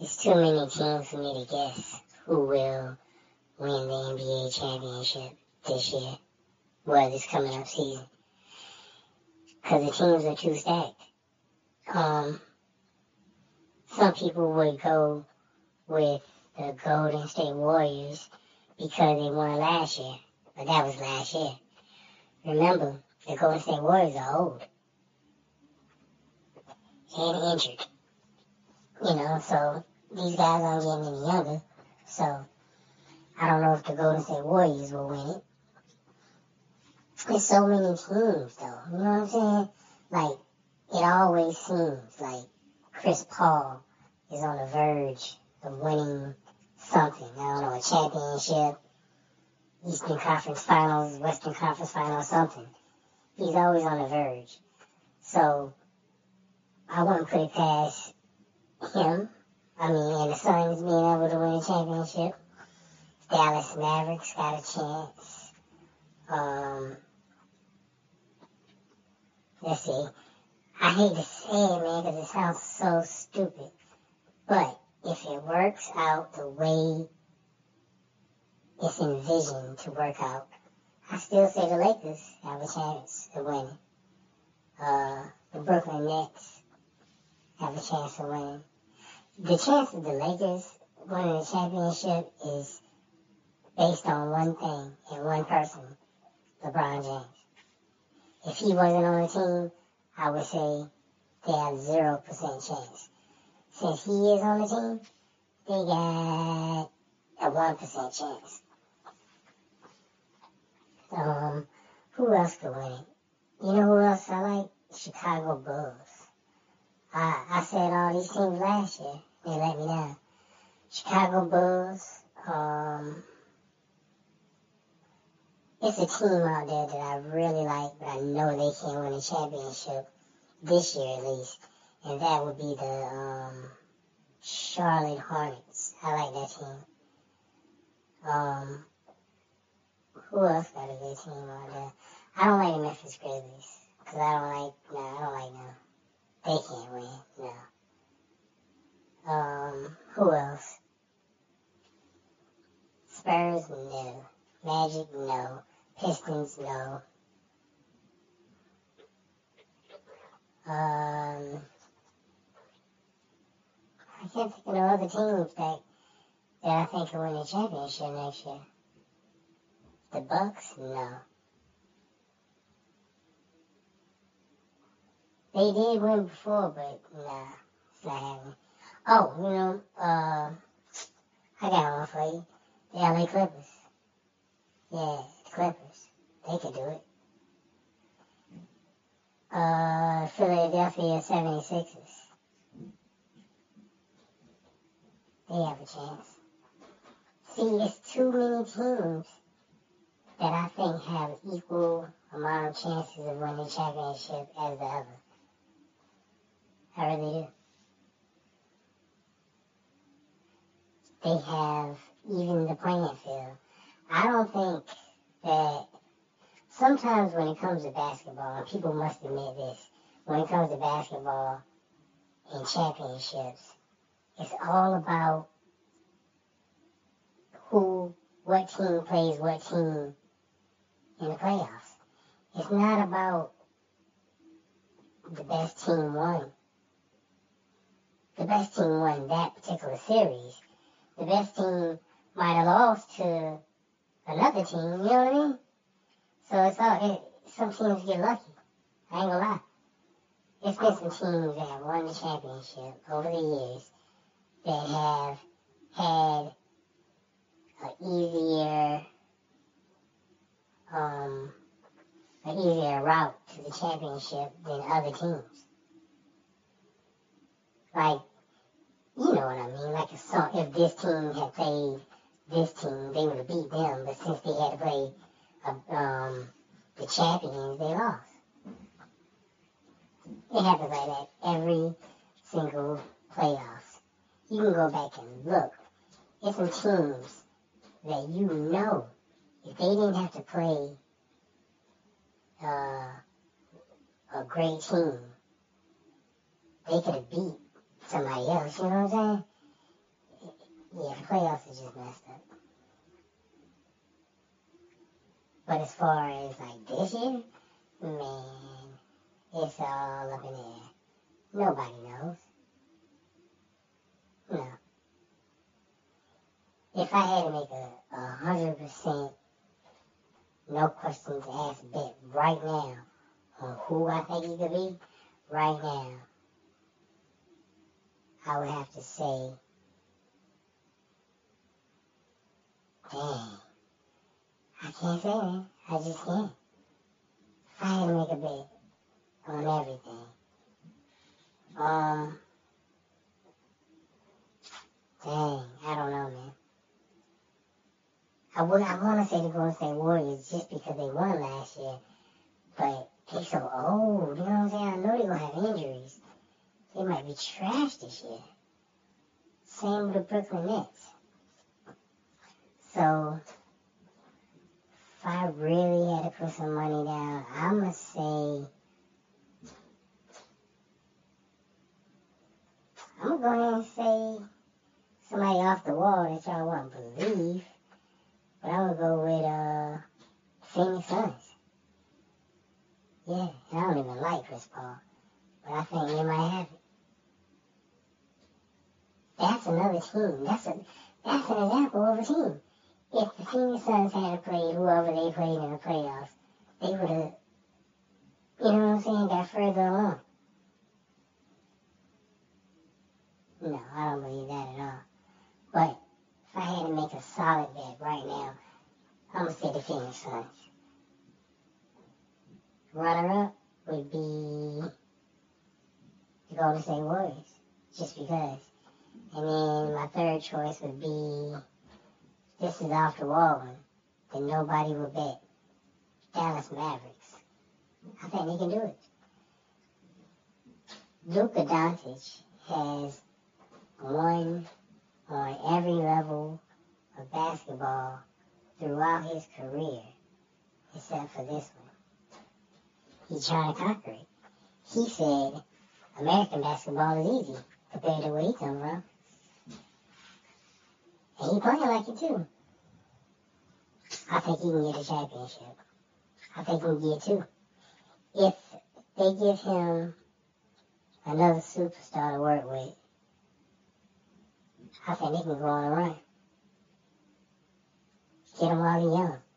It's too many teams for me to guess who will win the NBA championship this year, well, this coming up season. Because the teams are too stacked. Um, some people would go with the Golden State Warriors because they won last year, but that was last year. Remember, the Golden State Warriors are old and injured. Know, so these guys aren't getting any younger. So I don't know if the Golden State Warriors will win it. There's so many teams though. You know what I'm saying? Like it always seems like Chris Paul is on the verge of winning something. I don't know, a championship, Eastern Conference Finals, Western Conference Finals, something. He's always on the verge. So I wouldn't put it past him. I mean, and the Suns being able to win a championship. Dallas Mavericks got a chance. Um, let's see. I hate to say it, man, because it sounds so stupid. But if it works out the way it's envisioned to work out, I still say the Lakers have a chance of winning. Uh, the Brooklyn Nets have a chance of winning. The chance of the Lakers winning the championship is based on one thing and one person, LeBron James. If he wasn't on the team, I would say they have zero percent chance. Since he is on the team, they got a one percent chance. Um, who else could win it? You know who else I like? Chicago Bulls. I I said all these teams last year. Let me down. Chicago Bulls. Um, it's a team out there that I really like, but I know they can't win a championship this year at least, and that would be the um, Charlotte Hornets. I like that team. Um, who else got a good team out there? I don't like the Memphis Grizzlies because I don't like no, I don't like them. They can't win no. Um, who else? Spurs, no. Magic, no. Pistons, no. Um, I can't think of no other teams that that I think will win the championship next year. The Bucks, no. They did win before, but nah, it's not happening. Oh, you know, uh, I got one for you. The LA Clippers. Yeah, the Clippers. They could do it. Uh, Philadelphia 76ers. They have a chance. See, it's too many teams that I think have equal amount of chances of winning championship as the other. I really do. They have even the playing field. I don't think that sometimes when it comes to basketball, and people must admit this, when it comes to basketball and championships, it's all about who, what team plays what team in the playoffs. It's not about the best team won. The best team won that particular series. The best team might have lost to another team, you know what I mean? So it's all, it, some teams get lucky. I ain't gonna lie. It's been some teams that have won the championship over the years that have had an easier, um, an easier route to the championship than other teams. Like, you know what I mean? Like so, if this team had played this team, they would have beat them. But since they had to play uh, um, the champions, they lost. It happens like that every single playoffs. You can go back and look. It's some teams that you know if they didn't have to play uh, a great team, they could have beat somebody else. You know what I'm saying? Yeah, the playoffs is just messed up. But as far as like this year, man, it's all up in the air. Nobody knows. No. If I had to make a, a hundred percent no questions asked bet right now on who I think he could be, right now, I would have to say, dang, I can't say that. I just can't. I had to make a bet on everything, um, dang, I don't know, man. I would, I want to say the Golden State Warriors just because they won last year, but they so old. You know what I'm saying? I know they're gonna have injuries. They might be trash this year. Same with the Brooklyn Nets. So, if I really had to put some money down, I'ma say I'm gonna go ahead and say somebody off the wall that y'all won't believe. But I'm gonna go with uh Phoenix Suns. Yeah, and I don't even like Chris Paul. But I think they might have it. That's another team. That's a that's an example of a team. If the Phoenix Suns had played whoever they played in the playoffs, they would have you know what I'm saying, got further along. No, I don't believe that at all. But if I had to make a solid bet right now, I'm gonna say the Phoenix Suns. Runner up would be the Golden State Warriors, just because. And then my third choice would be this is off the wall one that nobody would bet. Dallas Mavericks. I think they can do it. Luka Doncic has won on every level of basketball throughout his career, except for this one. He's trying to conquer it. He said American basketball is easy compared to where he come from. And he playing like it too. I think he can get a championship. I think he can get two. If they give him another superstar to work with, I think they can go on a run. Get him while he's young.